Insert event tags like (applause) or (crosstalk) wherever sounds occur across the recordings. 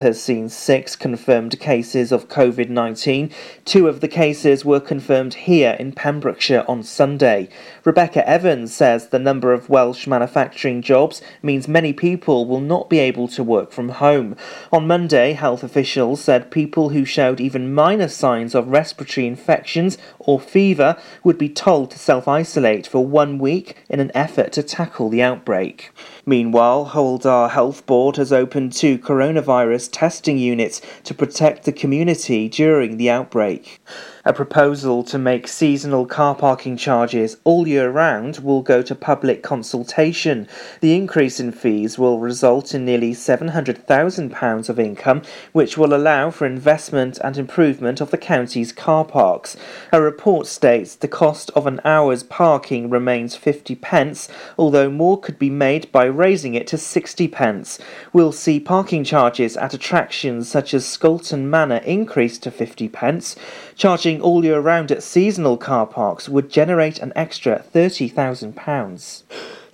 has seen six confirmed cases of COVID 19. Two of the cases were confirmed here in Pembrokeshire on Sunday. Rebecca Evans says the number of Welsh manufacturing jobs means many people will not be able to work from home. On Monday, health officials said people who showed even minor signs of respiratory infections or fever would be told to self isolate for one week in an effort to tackle the outbreak. Meanwhile, Dda Health Board has opened two coronavirus testing units to protect the community during the outbreak. A proposal to make seasonal car parking charges all year round will go to public consultation. The increase in fees will result in nearly £700,000 of income, which will allow for investment and improvement of the county's car parks. A report states the cost of an hour's parking remains 50 pence, although more could be made by raising it to 60 pence. We'll see parking charges at attractions such as Scolton Manor increase to 50 pence. Charging all year round at seasonal car parks would generate an extra £30,000.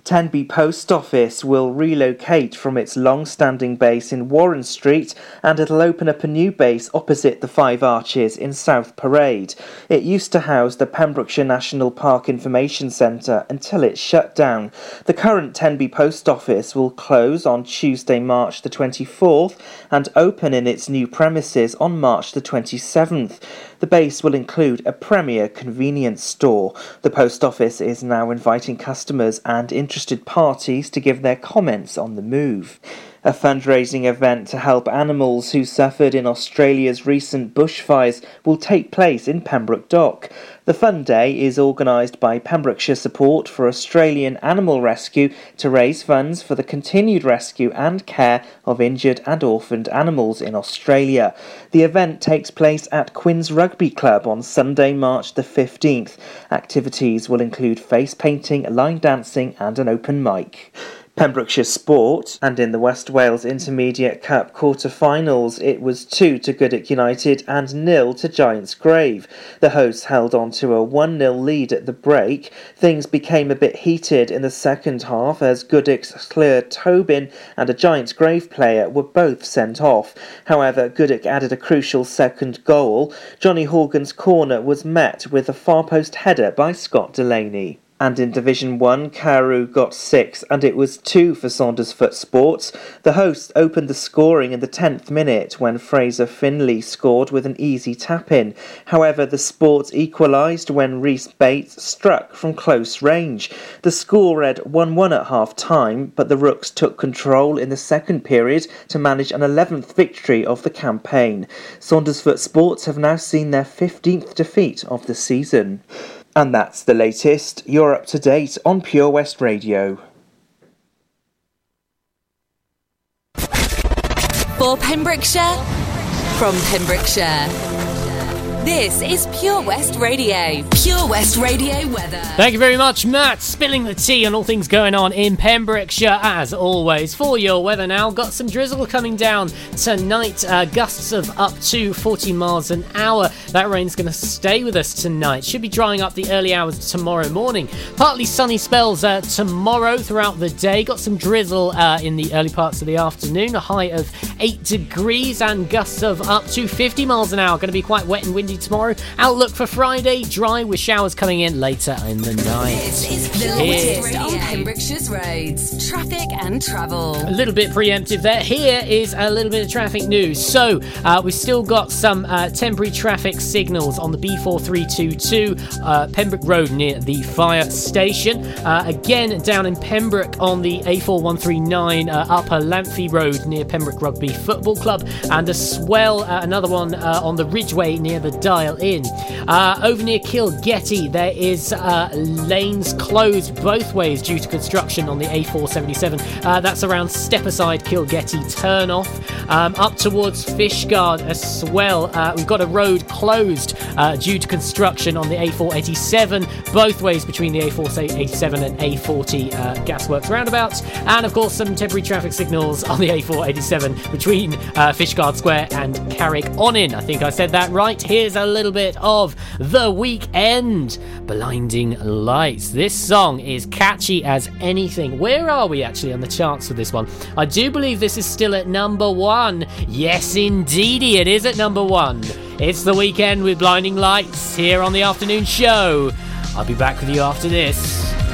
Tenby Post Office will relocate from its long standing base in Warren Street and it'll open up a new base opposite the Five Arches in South Parade. It used to house the Pembrokeshire National Park Information Centre until it shut down. The current Tenby Post Office will close on Tuesday, March the 24th and open in its new premises on March the 27th. The base will include a premier convenience store. The post office is now inviting customers and interested parties to give their comments on the move a fundraising event to help animals who suffered in Australia's recent bushfires will take place in Pembroke Dock. The Fund day is organised by Pembrokeshire Support for Australian Animal Rescue to raise funds for the continued rescue and care of injured and orphaned animals in Australia. The event takes place at Quins Rugby Club on Sunday, March the 15th. Activities will include face painting, line dancing, and an open mic. Pembrokeshire Sport, and in the West Wales Intermediate Cup quarter-finals, it was 2 to Goodwick United and nil to Giants Grave. The hosts held on to a 1-0 lead at the break. Things became a bit heated in the second half as Goodwick's Claire Tobin and a Giants Grave player were both sent off. However, Goodwick added a crucial second goal. Johnny Horgan's corner was met with a far post header by Scott Delaney. And in Division 1, Carew got 6, and it was 2 for Saundersfoot Sports. The hosts opened the scoring in the 10th minute when Fraser Finley scored with an easy tap in. However, the Sports equalised when Reese Bates struck from close range. The score read 1 1 at half time, but the Rooks took control in the second period to manage an 11th victory of the campaign. Saundersfoot Sports have now seen their 15th defeat of the season. And that's the latest. You're up to date on Pure West Radio. For Pembrokeshire, from Pembrokeshire. This is Pure West Radio. Pure West Radio weather. Thank you very much, Matt. Spilling the tea on all things going on in Pembrokeshire, as always. For your weather now, got some drizzle coming down tonight. Uh, gusts of up to 40 miles an hour. That rain's going to stay with us tonight. Should be drying up the early hours tomorrow morning. Partly sunny spells uh, tomorrow throughout the day. Got some drizzle uh, in the early parts of the afternoon. A high of 8 degrees and gusts of up to 50 miles an hour. Going to be quite wet and windy tomorrow. Outlook for Friday, dry with showers coming in later in the night. This is the latest on Pembrokeshire's roads, traffic and travel. A little bit preemptive there. Here is a little bit of traffic news. So, uh, we've still got some uh, temporary traffic signals on the B4322 uh, Pembroke Road near the fire station. Uh, again, down in Pembroke on the A4139 uh, Upper Lamphey Road near Pembroke Rugby Football Club. And as well, uh, another one on the Ridgeway near the dial in. Uh, over near Kilgetty, there is uh, lanes closed both ways due to construction on the A477. Uh, that's around Stepaside Kilgetty turn off. Um, up towards Fishguard as well, uh, we've got a road closed uh, due to construction on the A487, both ways between the A487 and A40 uh, gasworks roundabouts. And of course, some temporary traffic signals on the A487 between Fishguard Square and Carrick on in. I think I said that right. Here a little bit of The Weeknd. Blinding Lights. This song is catchy as anything. Where are we actually on the charts for this one? I do believe this is still at number one. Yes, indeedy, it is at number one. It's The Weeknd with Blinding Lights here on the afternoon show. I'll be back with you after this.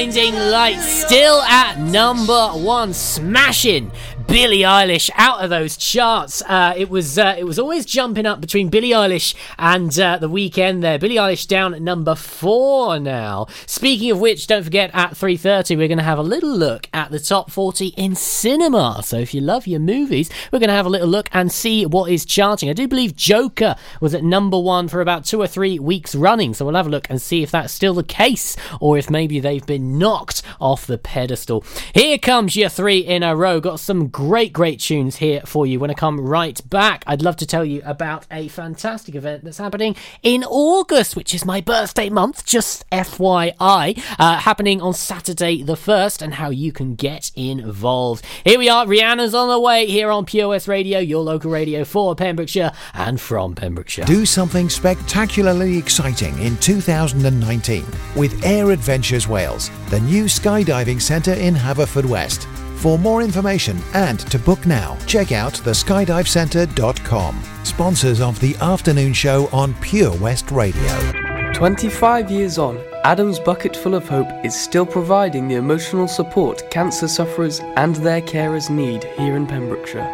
Blinding Lights still at number one, smashing Billie Eilish out of those charts. Uh, it was uh, it was always jumping up between Billie Eilish and uh, the Weeknd. There, Billie Eilish down at number four now. Speaking of which, don't forget at three thirty we're going to have a little look at the top forty in cinema. So if you love your movies, we're going to have a little look and see what is charting. I do believe Joker was at number one for about two or three weeks running. So we'll have a look and see if that's still the case, or if maybe they've been knocked off the pedestal. Here comes your three in a row. Got some great, great tunes here for you when I come right back. I'd love to tell you about a fantastic event that's happening in August, which is my birthday month, just FYI, uh, happening on Saturday the 1st, and how you can get involved. Here we are, Rihanna's on the way here on West Radio, your local radio for Pembrokeshire and from Pembrokeshire. Do something spectacularly exciting in 2019 with Air Adventures Wales, the new skydiving centre in Haverfordwest. For more information and to book now, check out theskydivecentre.com. Sponsors of the afternoon show on Pure West Radio. 25 years on, Adam's Bucket Full of Hope is still providing the emotional support cancer sufferers and their carers need here in Pembrokeshire.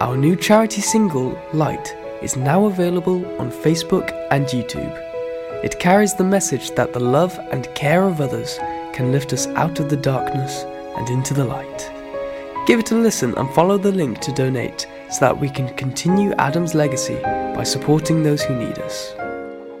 Our new charity single, Light, is now available on Facebook and YouTube. It carries the message that the love and care of others can lift us out of the darkness and into the light. Give it a listen and follow the link to donate so that we can continue Adam's legacy by supporting those who need us.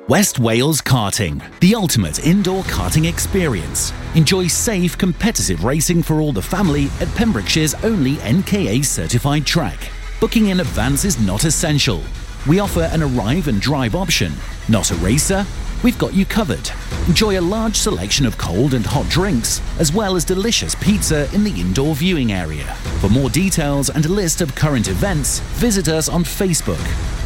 West Wales Karting, the ultimate indoor karting experience. Enjoy safe, competitive racing for all the family at Pembrokeshire's only NKA certified track. Booking in advance is not essential. We offer an arrive and drive option. Not a racer? We've got you covered. Enjoy a large selection of cold and hot drinks, as well as delicious pizza in the indoor viewing area. For more details and a list of current events, visit us on Facebook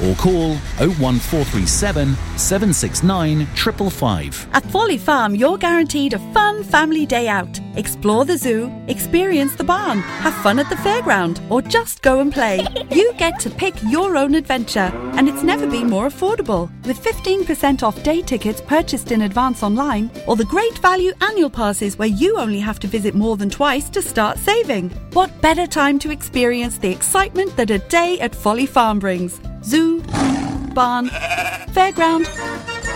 or call 01437 769 555. At Folly Farm, you're guaranteed a fun family day out. Explore the zoo, experience the barn, have fun at the fairground, or just go and play. You get to pick your own adventure, and it's never been more affordable. With 15% off day tickets purchased in advance online, or the great value annual passes where you only have to visit more than twice to start saving. What better time to experience the excitement that a day at Folly Farm brings? Zoo, barn, fairground,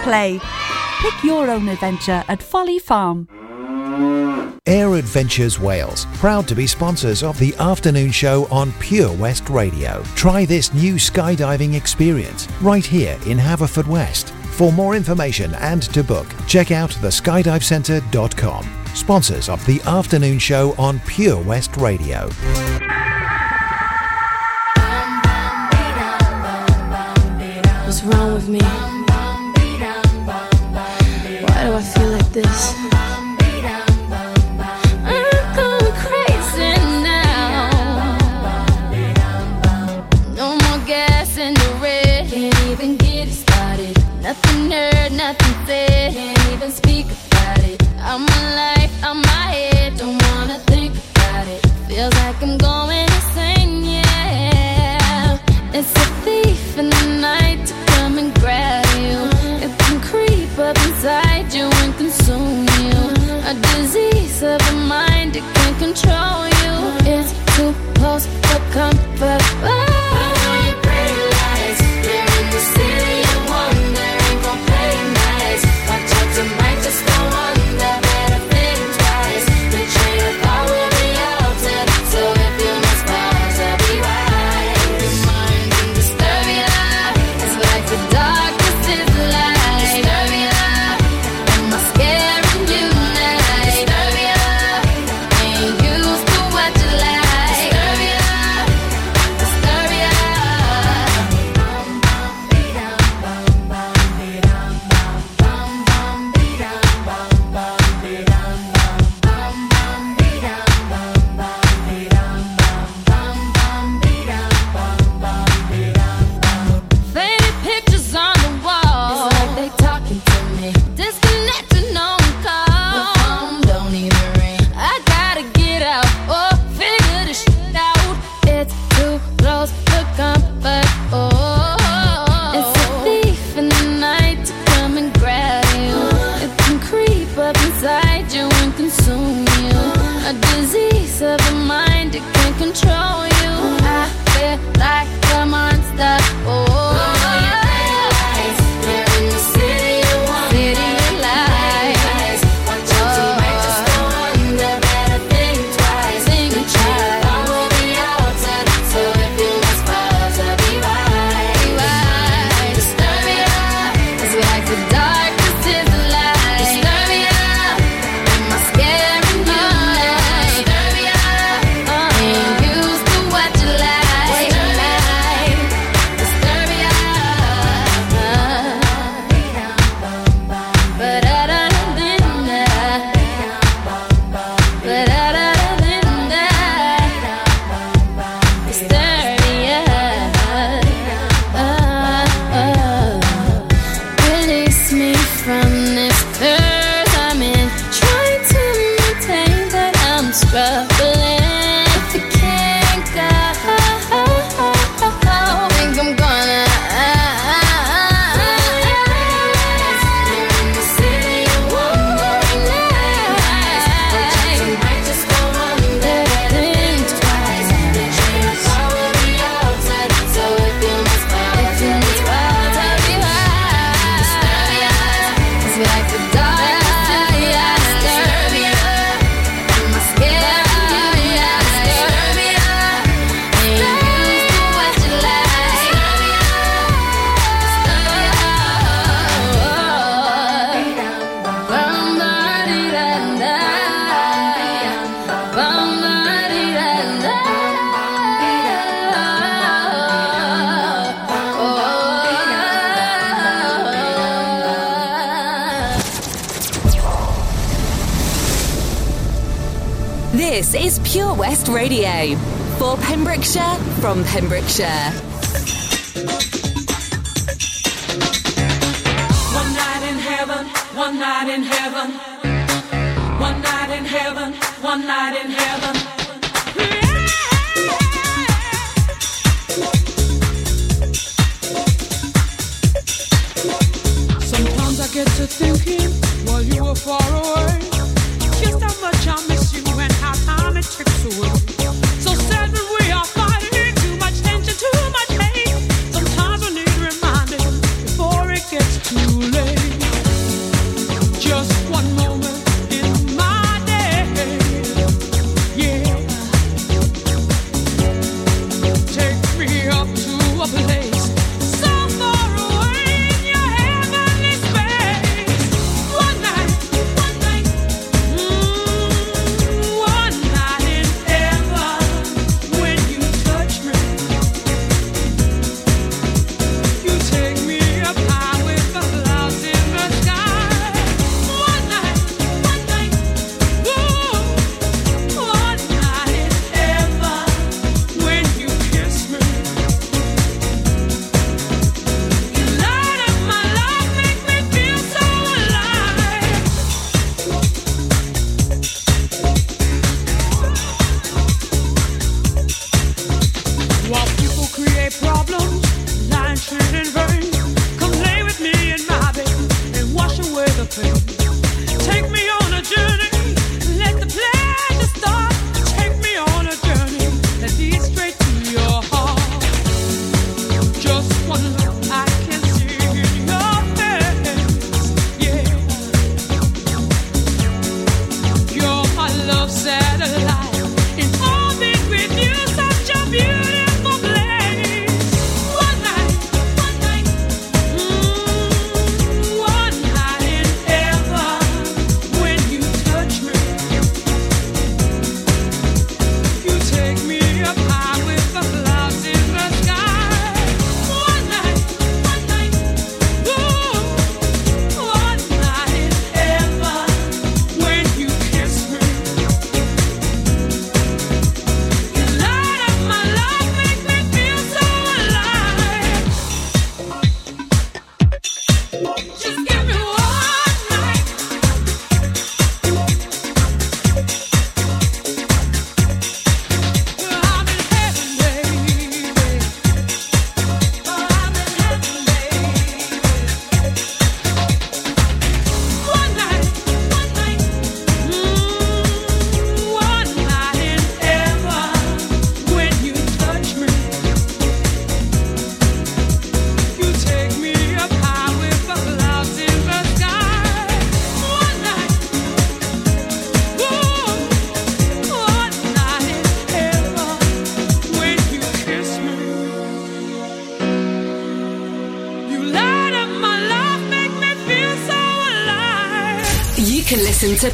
play. Pick your own adventure at Folly Farm. Air Adventures Wales, proud to be sponsors of the afternoon show on Pure West Radio. Try this new skydiving experience right here in Haverfordwest. For more information and to book, check out theskydivecentre.com. Sponsors of the afternoon show on Pure West Radio. What's wrong with me? Why do I feel like this? from Pembrokeshire.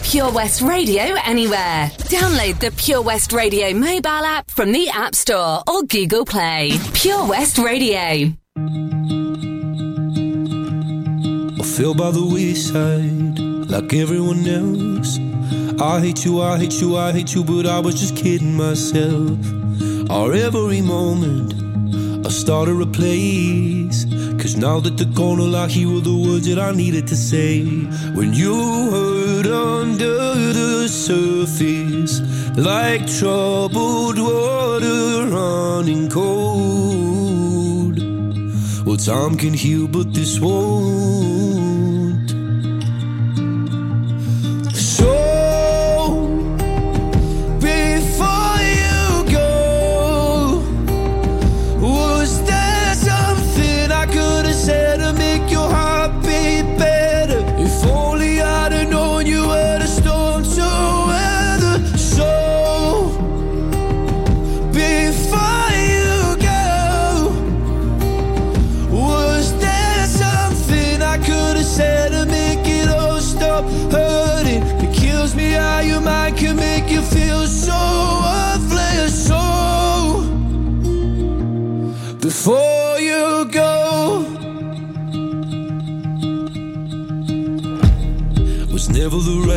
Pure West Radio anywhere. Download the Pure West Radio mobile app from the App Store or Google Play. Pure West Radio. I feel by the wayside like everyone else. I hate you, I hate you, I hate you, but I was just kidding myself. Our every moment, I started a place now that the corner locked, here were the words that I needed to say. When you heard under the surface, like troubled water running cold. Well, time can heal, but this won't.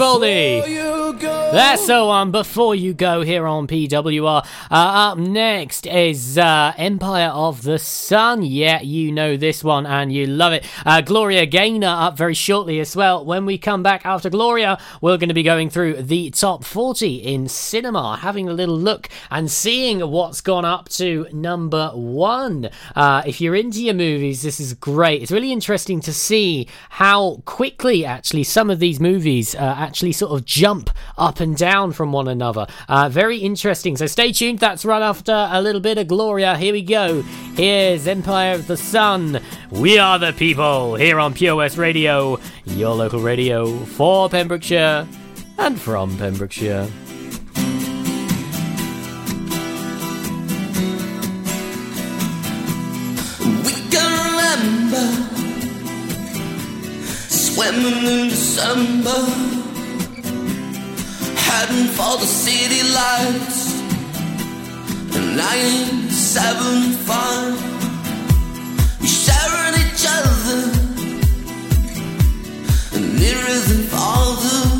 Capaldi. Oh, That's the one before you go here on PWR. Uh, up next is uh, Empire of the Sun. Yeah, you know this one and you love it. Uh, Gloria Gaynor up very shortly as well. When we come back after Gloria, we're going to be going through the top 40 in cinema, having a little look and seeing what's gone up to number one. Uh, if you're into your movies, this is great. It's really interesting to see how quickly actually some of these movies uh, actually sort of jump up and down from one another. Uh, very interesting. So stay tuned. That's right after a little bit of Gloria. Here we go. Here's Empire of the Sun. We are the people here on Pure West Radio, your local radio for Pembrokeshire and from Pembrokeshire. We can remember swimming in December, heading for the city lights. Nine, seven, five. We sharing each other, nearer than farther. Scent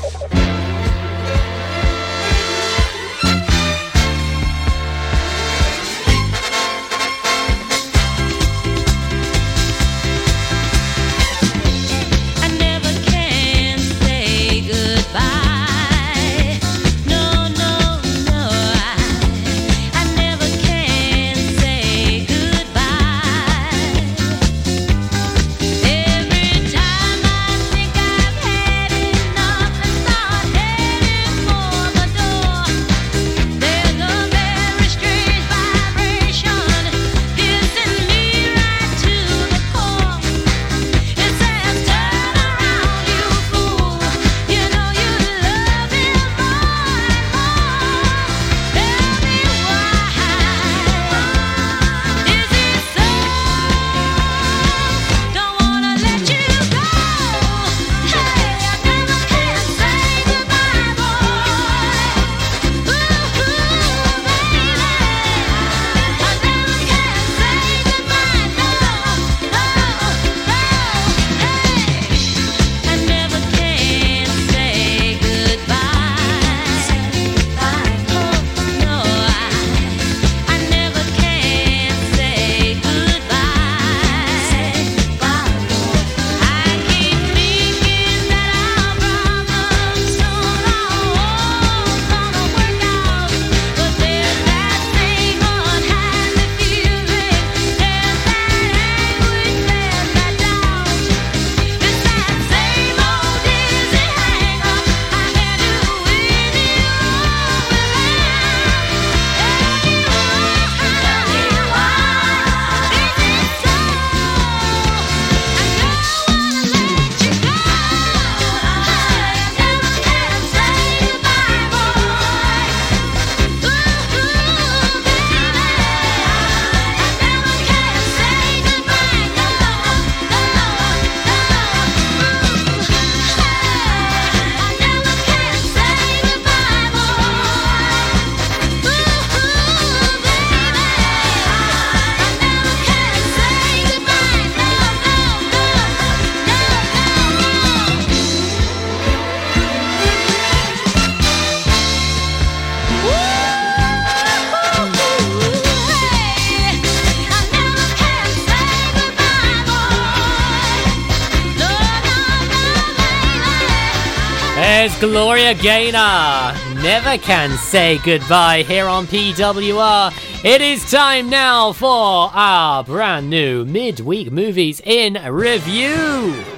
Gloria Gaynor. Never can say goodbye here on PWR. It is time now for our brand new midweek movies in review.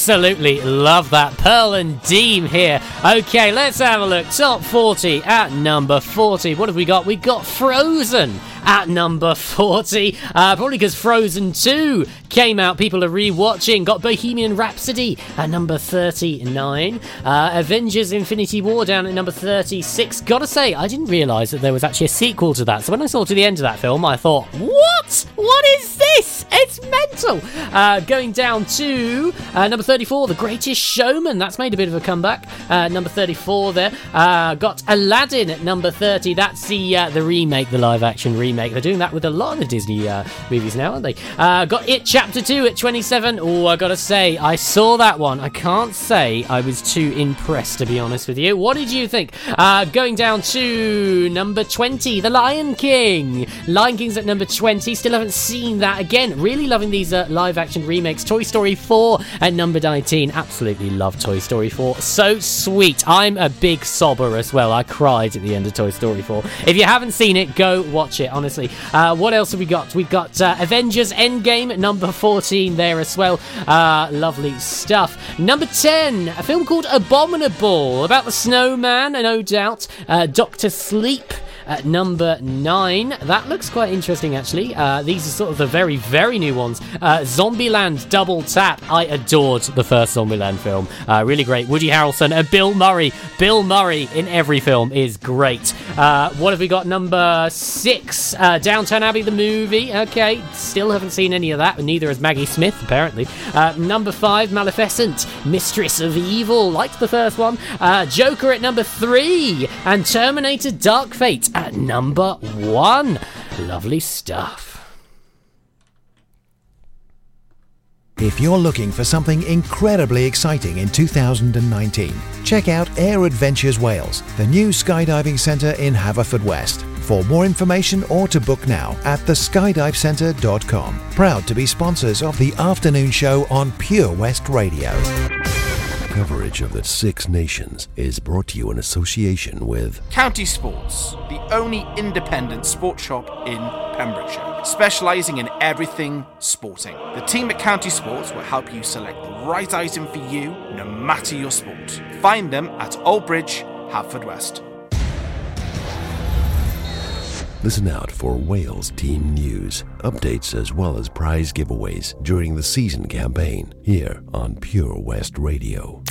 Absolutely love that. Pearl and Dean here. Okay, let's have a look. Top 40 at number 40. What have we got? We got Frozen at number 40. Uh, probably because Frozen 2 came out. People are rewatching. Got Bohemian Rhapsody at number 39. Uh, Avengers Infinity War down at number 36. Gotta say, I didn't realise that there was actually a sequel to that. So when I saw to the end of that film, I thought, what? What is this? It's mental. Uh, going down to uh, number 34, The Greatest Showman. That's made a bit of a comeback. Uh, number 34 there. Uh, got Aladdin at number 30. That's the uh, the remake, the live action remake. They're doing that with a lot of the Disney uh, movies now, aren't they? Got It Chapter 2 at 27. Oh, I gotta say, I saw that one. I can't say I was too impressed, to be honest with you. What did you think? Going down to number 20, The Lion King. Lion King's at number 20. Still haven't seen that again. Really loving these uh, live action remakes. Toy Story 4 at number 19. Absolutely love Toy Story 4. So sweet. I'm a big sobber as well. I cried at the end of Toy Story 4. If you haven't seen it, go watch it, honestly. Uh, what else have we got? We've got uh, Avengers Endgame number 14 there as well. Uh, lovely stuff. Number 10, a film called Abominable about the snowman, no doubt. Uh, Doctor Sleep. At number nine, that looks quite interesting actually. Uh, these are sort of the very, very new ones. Uh, Zombieland Double Tap. I adored the first Zombieland film. Uh, really great. Woody Harrelson and Bill Murray. Bill Murray in every film is great. Uh, what have we got? Number six, uh, Downton Abbey the movie. Okay, still haven't seen any of that, neither has Maggie Smith apparently. Uh, number five, Maleficent, Mistress of Evil. Liked the first one. Joker at number three, and Terminator Dark Fate at number one. Lovely stuff. If you're looking for something incredibly exciting in 2019, check out Air Adventures Wales, the new skydiving centre in Haverfordwest. For more information or to book now at theskydivecentre.com. Proud to be sponsors of the afternoon show on Pure West Radio. Coverage of the Six Nations is brought to you in association with County Sports, the only independent sports shop in Pembrokeshire, specialising in everything sporting. The team at County Sports will help you select the right item for you, no matter your sport. Find them at Old Bridge, Haverfordwest. Listen out for Wales team news, updates, as well as prize giveaways during the season campaign here on Pure West Radio.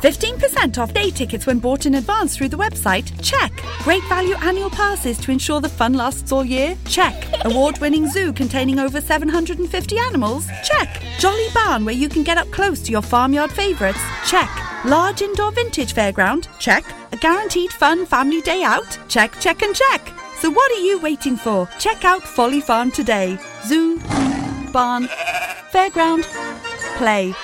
15% off day tickets when bought in advance through the website? Check. Great value annual passes to ensure the fun lasts all year? Check. Award winning zoo containing over 750 animals? Check. Jolly barn where you can get up close to your farmyard favourites? Check. Large indoor vintage fairground? Check. A guaranteed fun family day out? Check, check, and check. So what are you waiting for? Check out Folly Farm today. Zoo, barn, fairground, play.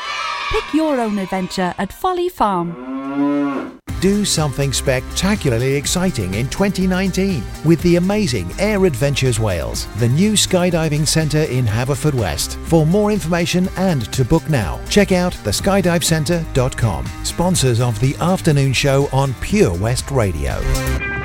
Pick your own adventure at Folly Farm. Do something spectacularly exciting in 2019 with the amazing Air Adventures Wales, the new skydiving centre in Haverfordwest. For more information and to book now, check out theskydivecentre.com. Sponsors of the afternoon show on Pure West Radio.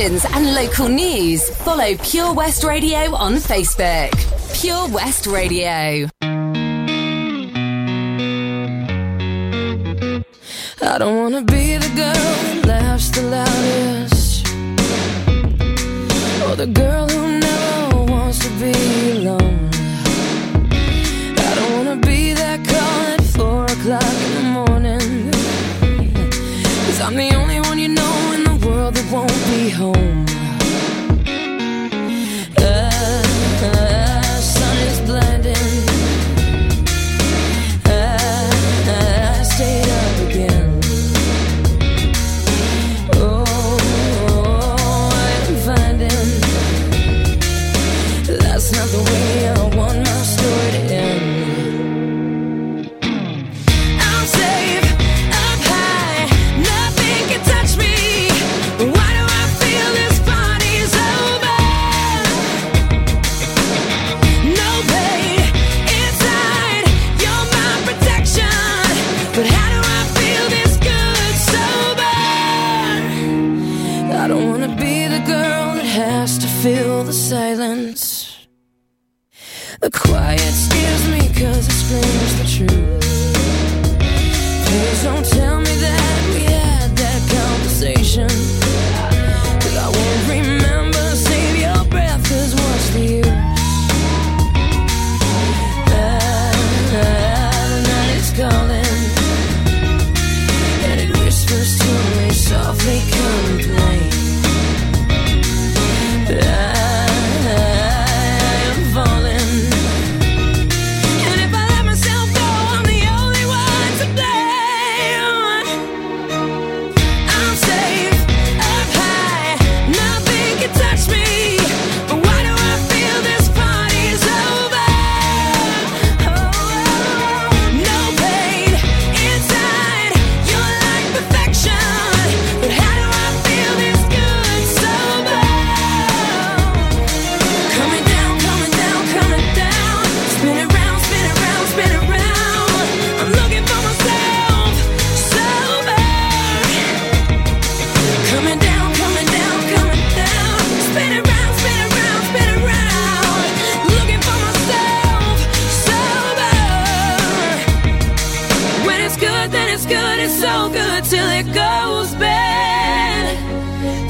and local news, follow Pure West Radio on Facebook. Pure West Radio. I don't want to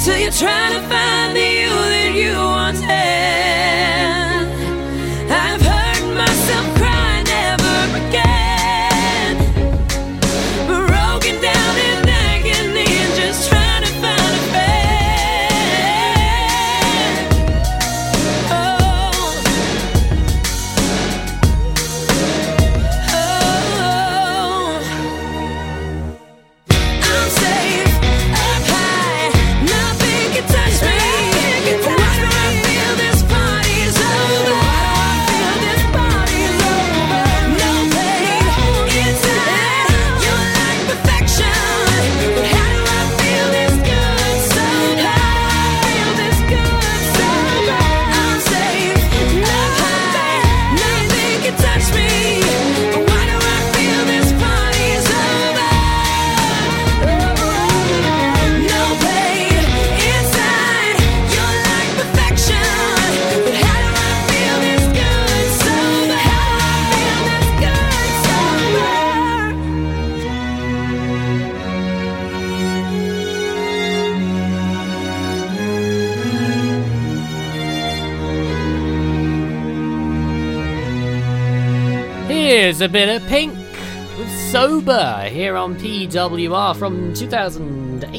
till you're trying to find the you that you once had. Sober here on PWR from 2008.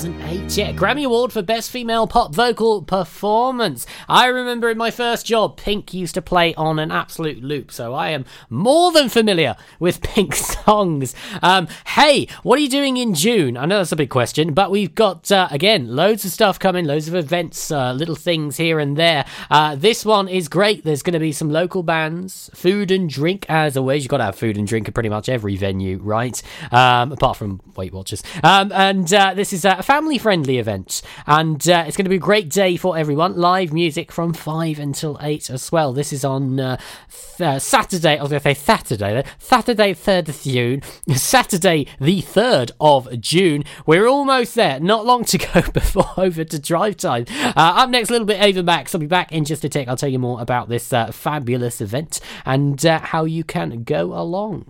2008. Yeah, Grammy Award for Best Female Pop Vocal Performance. I remember in my first job, Pink used to play on an absolute loop, so I am more than familiar with (laughs) Pink songs. Um, hey, what are you doing in June? I know that's a big question, but we've got, uh, again, loads of stuff coming, loads of events, uh, little things here and there. Uh, this one is great. There's going to be some local bands, food and drink, as always. You've got to have food and drink at pretty much every venue, right? Um, apart from Weight Watchers. Um, and uh, this is uh, a family friendly event. And uh, it's going to be a great day for everyone. Live music from 5 until 8 as well. This is on uh, th- uh, Saturday, I was going to say Saturday, Saturday, 3rd of June. (laughs) Saturday, the 3rd of June. We're almost there. Not long to go (laughs) before over to drive time. Uh, up next, a little bit Ava Max. I'll be back in just a tick. I'll tell you more about this uh, fabulous event and uh, how you can go along.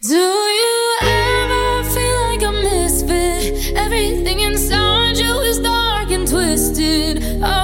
Do you ever? Everything inside you is dark and twisted. Oh.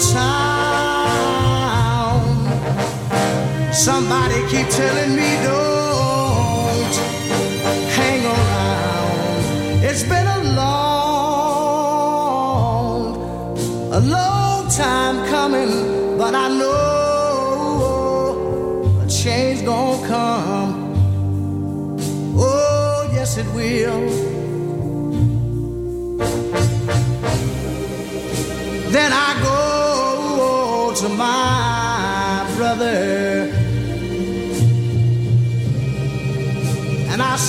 sound. Somebody keep telling me don't hang around. It's been a long, a long time coming, but I know a change gonna come. Oh, yes, it will. then I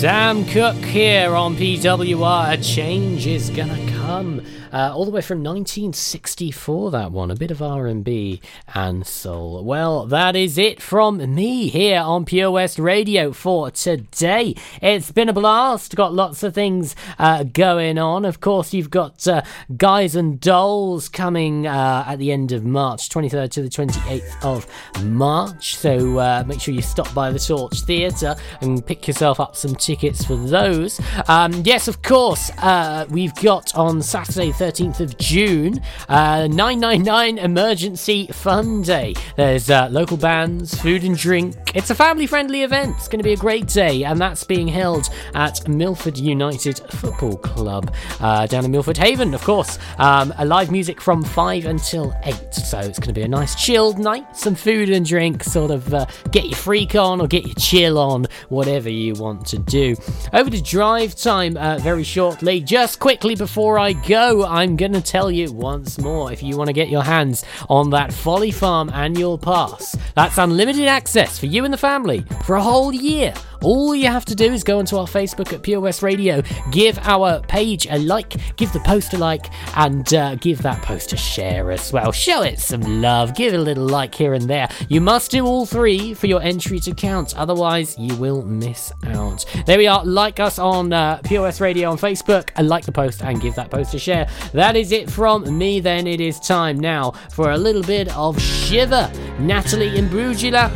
Sam Cooke here on PWR. A change is gonna come. Uh, all the way from 1964, that one. A bit of R&B and soul. Well, that is it from me here on Pure West Radio for today. It's been a blast. Got lots of things uh, going on. Of course, you've got uh, Guys and Dolls coming uh, at the end of March, 23rd to the 28th of March. So uh, make sure you stop by the Torch Theatre and pick yourself up some tickets for those. Um, yes, of course, uh, we've got on Saturday, 13th of June, uh, 999 Emergency Fun Day. There's uh, local bands, food and drink. It's a family friendly event. It's going to be a great day, and that's being held at Milford United Football Club uh, down in Milford Haven, of course. Um, live music from 5 until 8. So it's going to be a nice chilled night, some food and drink, sort of uh, get your freak on or get your chill on, whatever you want to do. Over to drive time uh, very shortly. Just quickly before I go, I'm going to tell you once more if you want to get your hands on that Folly Farm annual pass, that's unlimited access for you and the family for a whole year. All you have to do is go onto our Facebook at Pure West Radio, give our page a like, give the post a like, and uh, give that post a share as well. Show it some love, give it a little like here and there. You must do all three for your entry to count, otherwise, you will miss out. There we are. Like us on uh, Pure West Radio on Facebook, and like the post, and give that post a share. That is it from me, then. It is time now for a little bit of Shiver. Natalie Imbruglia.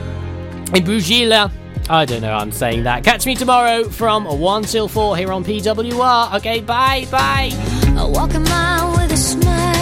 Imbruglia. I don't know I'm saying that. Catch me tomorrow from 1 till 4 here on PWR. Okay, bye, bye. I walk a mile with a smile.